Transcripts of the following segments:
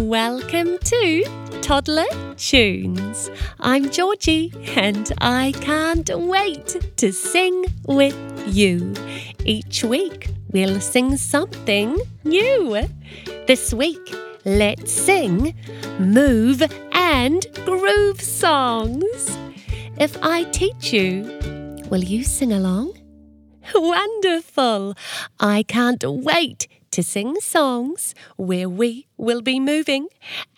Welcome to Toddler Tunes. I'm Georgie and I can't wait to sing with you. Each week we'll sing something new. This week, let's sing move and groove songs. If I teach you, will you sing along? Wonderful! I can't wait to sing songs where we will be moving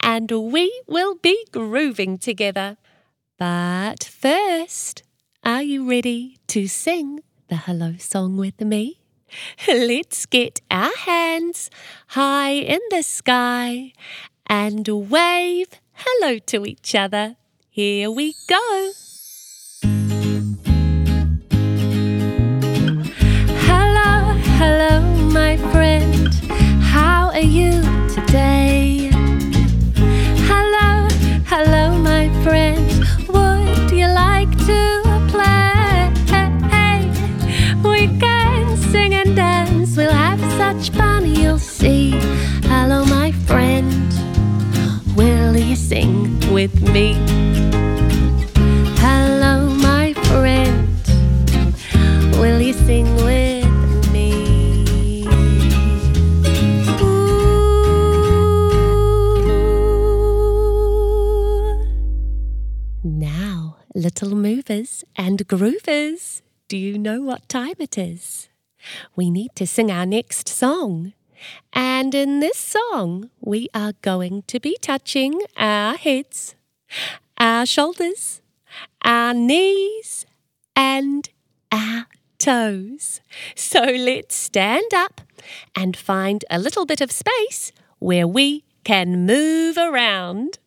and we will be grooving together. But first, are you ready to sing the hello song with me? Let's get our hands high in the sky and wave hello to each other. Here we go. Sing with me? Hello, my friend. Will you sing with me? Ooh. Now, little movers and groovers, do you know what time it is? We need to sing our next song. And in this song, we are going to be touching our heads, our shoulders, our knees, and our toes. So let's stand up and find a little bit of space where we can move around.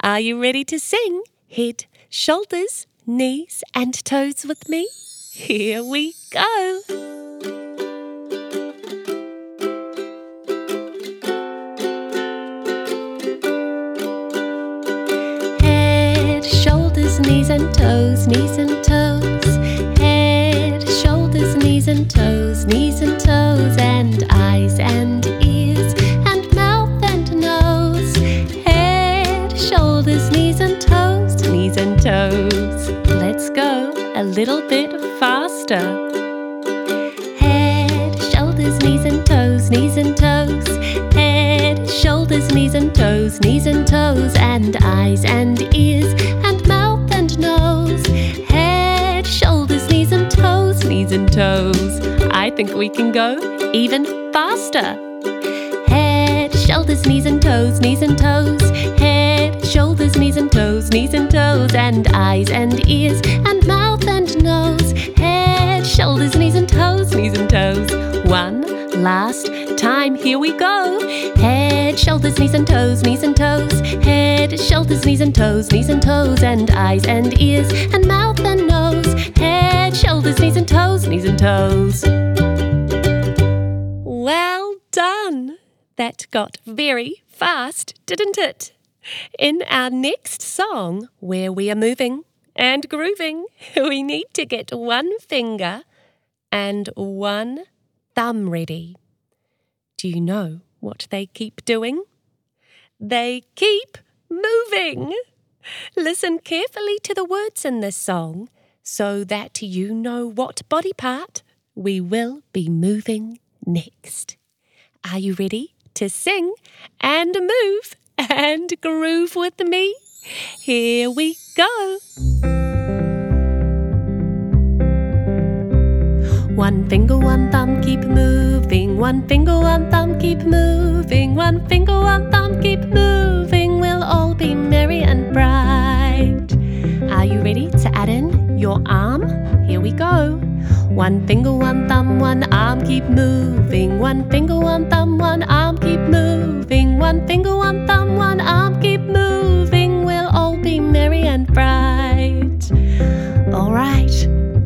Are you ready to sing head, shoulders, knees, and toes with me? Here we go. Knees and toes, knees and toes. Head, shoulders, knees and toes, knees and toes, and eyes and ears, and mouth and nose. Head, shoulders, knees and toes, knees and toes. Let's go a little bit faster. Head, shoulders, knees and toes, knees and toes. Head, shoulders, knees and toes, knees and toes, and eyes and ears, and mouth and toes. I think we can go even faster. Head, shoulders, knees and toes, knees and toes. Head, shoulders, knees and toes, knees and toes, and eyes and ears, and mouth and nose. Head, shoulders, knees and toes, knees and toes. One last time, here we go. Head, shoulders, knees and toes, knees and toes. Head, shoulders, knees and toes, knees and toes, and eyes and ears, and mouth and nose. Head, shoulders, knees and toes, knees and toes. Well done! That got very fast, didn't it? In our next song, where we are moving and grooving, we need to get one finger and one thumb ready. Do you know what they keep doing? They keep moving. Listen carefully to the words in this song so that you know what body part we will be moving next. Are you ready to sing and move and groove with me? Here we go. One finger, one thumb, keep moving. One finger, one thumb, keep moving. One finger, one thumb, keep moving. We'll all be merry and bright. Are you ready to add in your arm? Here we go. One finger, one thumb, one arm, keep moving. One finger, one thumb, one arm, keep moving. One finger, one thumb, one arm, keep moving. We'll all be merry and bright. All right,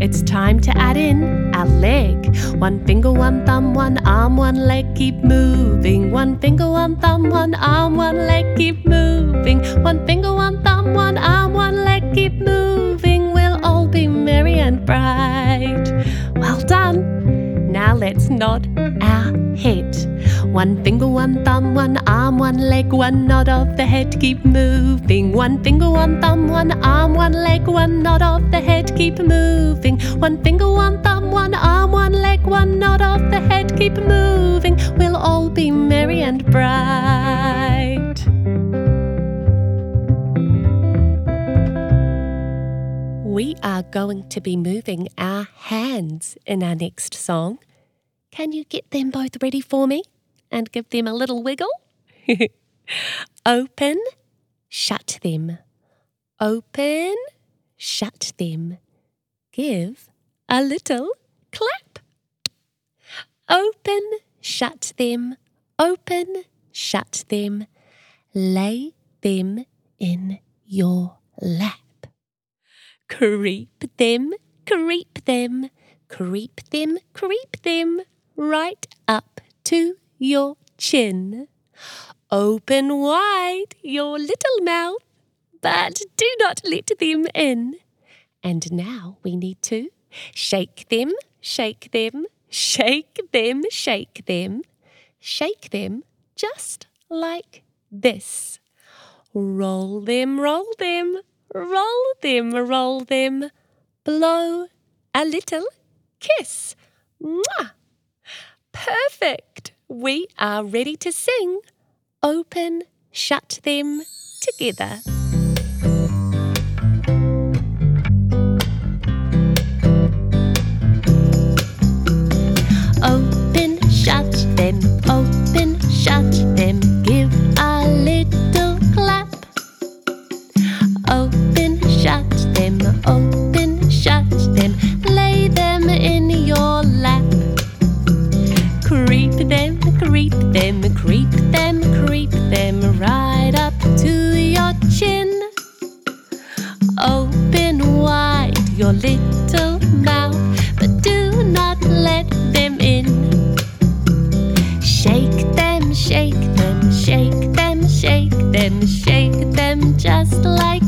it's time to add in our leg. One finger, one thumb, one arm, one leg, keep moving. One finger, one thumb, one arm, one leg, keep moving. One finger, one thumb, one arm, one leg, keep moving. Bright. not our head. One finger, one thumb, one arm, one leg, one nod of the head, keep moving. One finger, one thumb, one arm, one leg, one nod of the head, keep moving. One finger, one thumb, one arm, one leg, one nod of the head, keep moving. We'll all be merry and bright. We are going to be moving our hands in our next song. Can you get them both ready for me and give them a little wiggle? Open, shut them. Open, shut them. Give a little clap. Open, shut them. Open, shut them. Lay them in your lap. Creep them, creep them, creep them, creep them, right up to your chin. Open wide your little mouth, but do not let them in. And now we need to shake them, shake them, shake them, shake them, shake them just like this. Roll them, roll them, roll them, roll them, blow a little kiss. We are ready to sing. Open, shut them together. Your little mouth, but do not let them in. Shake them, shake them, shake them, shake them, shake them just like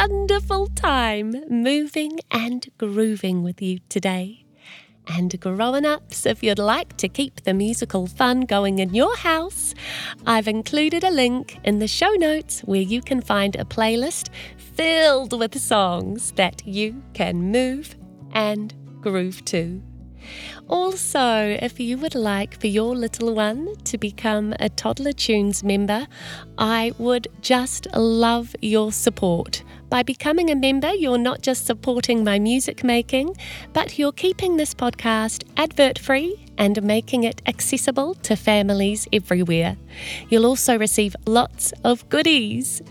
wonderful time moving and grooving with you today. And grown ups, if you'd like to keep the musical fun going in your house, I've included a link in the show notes where you can find a playlist filled with songs that you can move and groove to. Also, if you would like for your little one to become a Toddler Tunes member, I would just love your support. By becoming a member, you're not just supporting my music making, but you're keeping this podcast advert free and making it accessible to families everywhere. You'll also receive lots of goodies.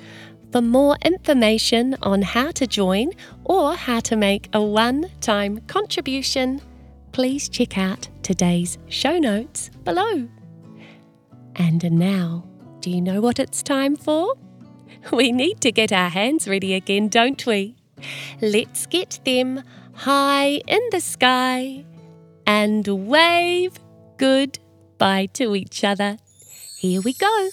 For more information on how to join or how to make a one time contribution, please check out today's show notes below. And now, do you know what it's time for? We need to get our hands ready again, don't we? Let's get them high in the sky and wave goodbye to each other. Here we go.